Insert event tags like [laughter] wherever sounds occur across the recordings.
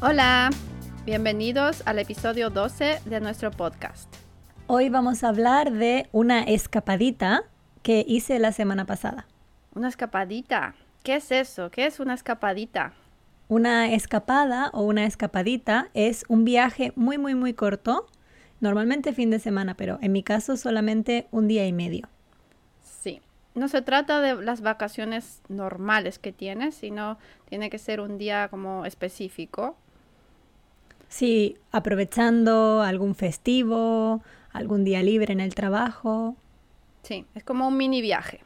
Hola. Bienvenidos al episodio 12 de nuestro podcast. Hoy vamos a hablar de una escapadita que hice la semana pasada. Una escapadita. ¿Qué es eso? ¿Qué es una escapadita? Una escapada o una escapadita es un viaje muy muy muy corto, normalmente fin de semana, pero en mi caso solamente un día y medio. Sí. No se trata de las vacaciones normales que tienes, sino tiene que ser un día como específico. Sí, aprovechando algún festivo, algún día libre en el trabajo. Sí, es como un mini viaje.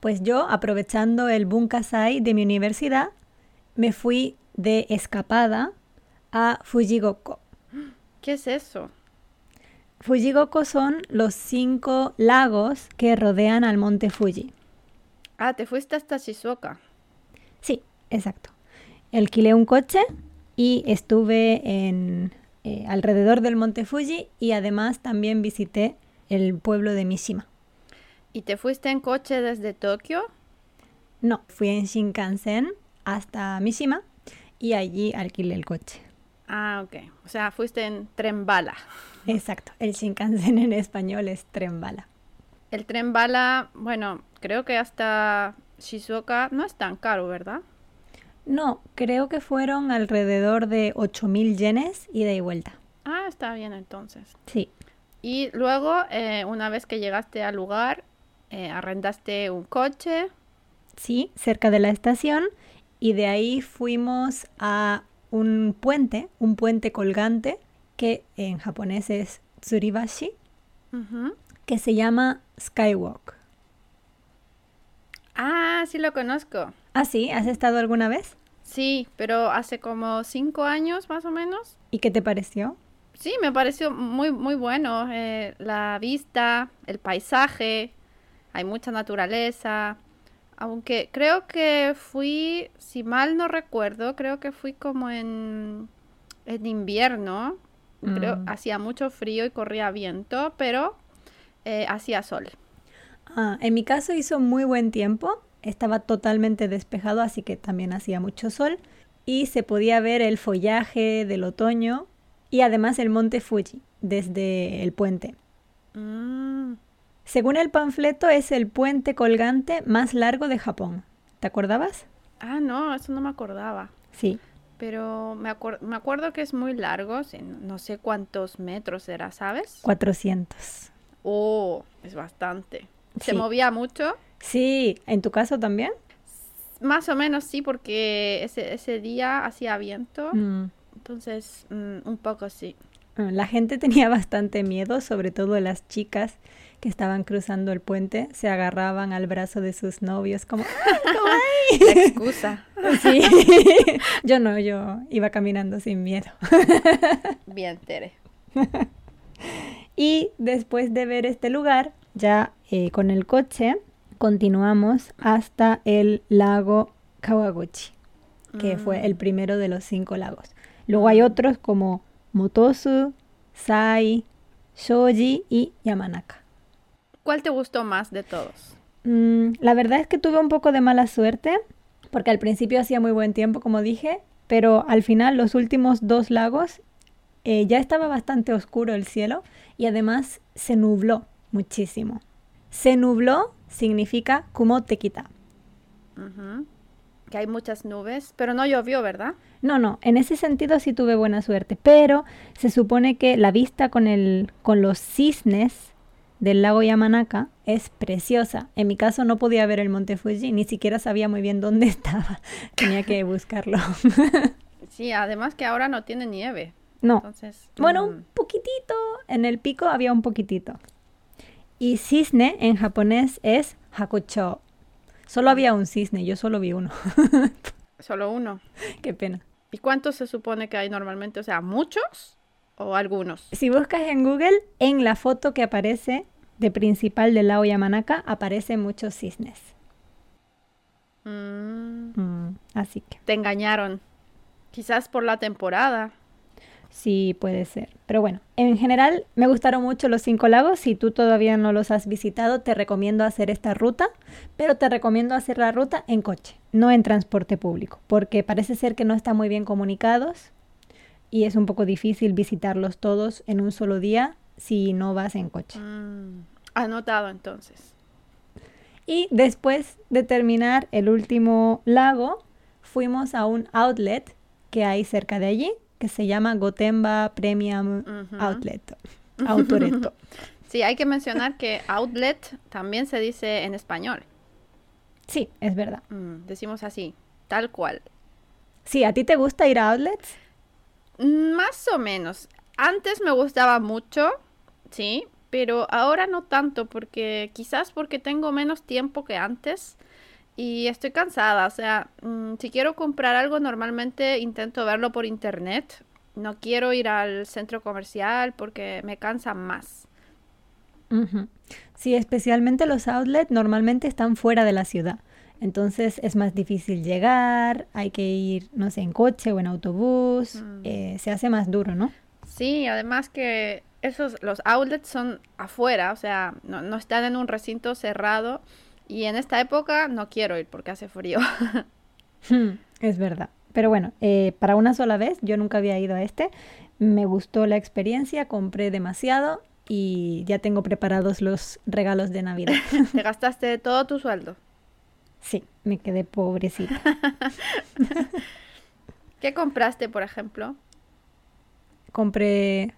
Pues yo, aprovechando el Bunkasai de mi universidad, me fui de escapada a Fujigoko. ¿Qué es eso? Fujigoko son los cinco lagos que rodean al monte Fuji. Ah, te fuiste hasta Shizuoka. Sí, exacto. Alquilé un coche y estuve en eh, alrededor del monte Fuji y además también visité el pueblo de Mishima. ¿Y te fuiste en coche desde Tokio? No, fui en Shinkansen hasta Mishima y allí alquilé el coche. Ah, ok. O sea, fuiste en tren bala. [laughs] Exacto, el Shinkansen en español es tren bala. El tren bala, bueno, creo que hasta Shizuoka no es tan caro, ¿verdad? No, creo que fueron alrededor de 8.000 yenes ida y vuelta. Ah, está bien entonces. Sí, Y luego, eh, una vez que llegaste al lugar, eh, arrendaste un coche. sí, cerca de la estación y de ahí fuimos a un puente, un puente colgante que en japonés es tsuribashi, que se llama Skywalk. Ah, sí lo conozco. ¿Ah, sí? ¿Has estado alguna vez? Sí, pero hace como cinco años más o menos. ¿Y qué te pareció? Sí, me pareció muy, muy bueno. eh, la vista, el paisaje, hay mucha naturaleza. Aunque creo que fui, si mal no recuerdo, creo que fui como en, en invierno. Creo, Mm. hacía mucho frío y corría viento, pero eh, hacía sol. Ah, en mi caso hizo muy buen tiempo, estaba totalmente despejado, así que también hacía mucho sol y se podía ver el follaje del otoño y además el monte Fuji desde el puente. Mm, Según el panfleto es el puente colgante más largo de Japón. ¿Te acordabas? Ah, no, eso no me acordaba. Sí. Pero me, me acuerdo que es muy largo, no sé cuántos metros era, ¿sabes? 400. Oh, es bastante. ¿Se Sí. movía mucho? Sí, ¿en tu caso también? Más o menos sí, porque ese, ese día hacía viento, Mm. entonces mm, un poco sí. Ah, La gente [laughs] tenía bastante miedo, sobre todo las chicas que estaban cruzando el puente, se agarraban al brazo de sus novios como, [laughs] ¡ay, La excusa. [laughs] Sí. Yo no, yo iba caminando sin miedo. Bien, Tere. Y después de ver este lugar, ya eh, con el coche, continuamos hasta el lago Kawaguchi, que fue el primero de los cinco lagos. Luego hay otros como Motosu, Sai, Shoji y Yamanaka. ¿Cuál te gustó más de todos? Mm, la verdad es que tuve un poco de mala suerte, porque al principio hacía muy buen tiempo, como dije, pero al final los últimos dos lagos eh, ya estaba bastante oscuro el cielo y además se nubló muchísimo. Se nubló significa como te quita. Que hay muchas nubes, pero no llovió, ¿verdad? No, no, en ese sentido sí tuve buena suerte, pero se supone que la vista con, el, con los cisnes del lago Yamanaka es preciosa. En mi caso no podía ver el monte Fuji, ni siquiera sabía muy bien dónde [laughs] estaba. Tenía que buscarlo. [laughs] Sí, además que ahora no tiene nieve. no, Entonces, bueno, mm, un poquitito, en el pico había un poquitito. Y cisne en japonés es hakucho. Solo había un cisne, yo solo vi uno. [laughs] solo uno. Qué pena. ¿Y cuántos se supone que hay normalmente? O sea, ¿muchos o algunos? Si buscas en Google, en la foto que aparece de principal del lago Yamanaka, aparecen muchos cisnes. Mm, Mm, así que te engañaron. Quizás por la temporada. Sí puede ser. Pero bueno, en general me gustaron mucho los cinco lagos. Si tú todavía no los has visitado, te recomiendo hacer esta ruta, pero te recomiendo hacer la ruta en coche. no en transporte público, porque parece ser que no están muy bien comunicados y es un poco difícil visitarlos todos en un solo día si no vas en coche. Mm, anotado entonces. Y después de terminar el último lago, fuimos a un outlet que hay cerca de allí, que se llama Gotemba Premium Outlet. [laughs] Autoreto. sí, hay que mencionar que outlet también se dice en español. Sí, es verdad. Mm, decimos así, tal cual. Sí, ¿a ti te gusta ir a outlets? Mm, más o menos. Antes me gustaba mucho, sí, pero ahora no tanto porque quizás porque tengo menos tiempo que antes y estoy cansada. O sea, mm, si quiero comprar algo normalmente intento verlo por internet. No quiero ir al centro comercial porque me cansa más. Sí, especialmente los outlets normalmente están fuera de la ciudad. Entonces es más difícil llegar, hay que ir, no sé, en coche o en autobús, mm. eh, se hace más duro, ¿no? Sí, además que esos, los outlets son afuera, o sea, no, están en un recinto cerrado y en esta época no quiero ir porque hace frío. [laughs] es verdad. Pero bueno, eh, para una sola vez, yo nunca había ido a este, me gustó la experiencia, compré demasiado y ya tengo preparados los regalos de Navidad. [laughs] ¿Te gastaste todo tu sueldo? Sí, me quedé pobrecita. [laughs] ¿Qué compraste, por ejemplo? Compré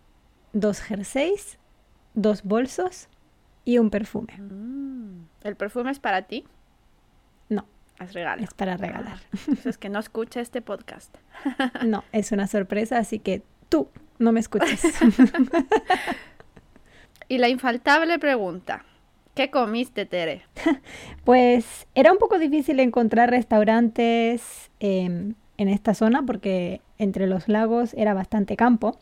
dos jerseys, dos bolsos y un perfume. Mm, ¿El perfume es para ti? No. Es regalo. Es para regalar. Ah, es que no escucha este podcast. [laughs] no, es una sorpresa, así que tú no me escuches. [laughs] Y la infaltable pregunta, ¿qué comiste, Tere? [laughs] pues era un poco difícil encontrar restaurantes em, en esta zona porque entre los lagos era bastante campo,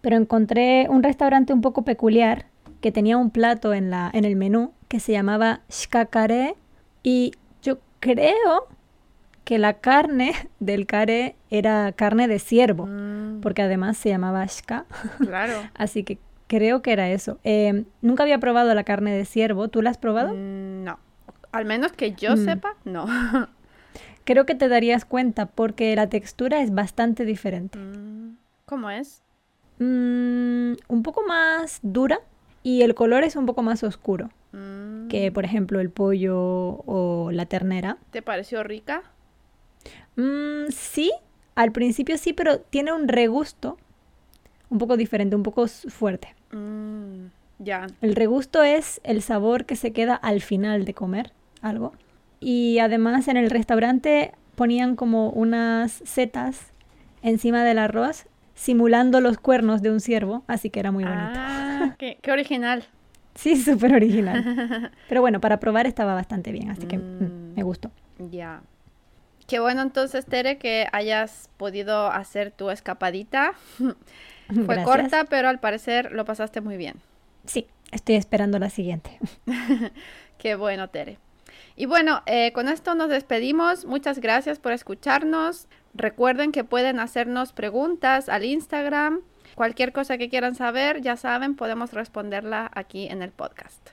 pero encontré un restaurante un poco peculiar que tenía un plato en, la, en el menú que se llamaba shkakare y yo creo que la carne [laughs] del caré era carne de ciervo, mm. porque además se llamaba shka. [laughs] Claro. Así que Creo que era eso. Em, nunca había probado la carne de ciervo. ¿Tú la has probado? Mm, no. Al menos que yo mm. sepa, no. [laughs] Creo que te darías cuenta porque la textura es bastante diferente. ¿Cómo es? un poco más dura y el color es un poco más oscuro que, por ejemplo, el pollo o la ternera. ¿Te pareció rica? sí, al principio sí, pero tiene un regusto un poco diferente, un poco fuerte. Mm, ya. El regusto es el sabor que se queda al final de comer algo. Y además en el restaurante ponían como unas setas encima del arroz simulando los cuernos de un ciervo, así que era muy bonito. Ah, [laughs] qué, original. sí, súper original. [laughs] Pero bueno, para probar estaba bastante bien, así que mm, mm, me gustó. Ya. Qué bueno entonces, Tere, que hayas podido hacer tu escapadita. [laughs] Fue corta, pero al parecer lo pasaste muy bien. Sí, estoy esperando la siguiente. Qué bueno, Tere. Y bueno, eh, con esto nos despedimos. Muchas gracias por escucharnos. Recuerden que pueden hacernos preguntas al Instagram. Cualquier cosa que quieran saber, ya saben, podemos responderla aquí en el podcast.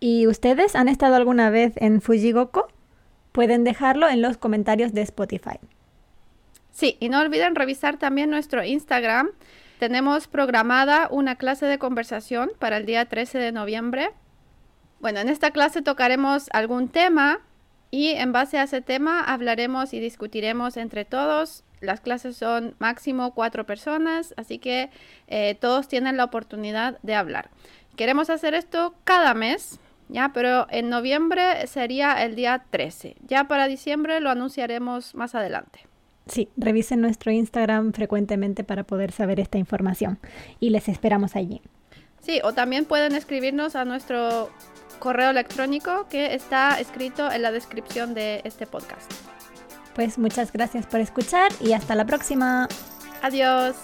¿Y ustedes han estado alguna vez en Fujigoko? Pueden dejarlo en los comentarios de Spotify. Sí, y no olviden revisar también nuestro Instagram tenemos programada una clase de conversación para el día 13 de noviembre. Bueno, en esta clase tocaremos algún tema y en base a ese tema hablaremos y discutiremos entre todos. Las clases son máximo cuatro personas, así que eh, todos tienen la oportunidad de hablar. Queremos hacer esto cada mes, ya, pero en noviembre sería el día 13. Ya para diciembre lo anunciaremos más adelante. Sí, revisen nuestro Instagram frecuentemente para poder saber esta información y les esperamos allí. Sí, o también pueden escribirnos a nuestro correo electrónico que está escrito en la descripción de este podcast. Pues muchas gracias por escuchar y hasta la próxima. Adiós.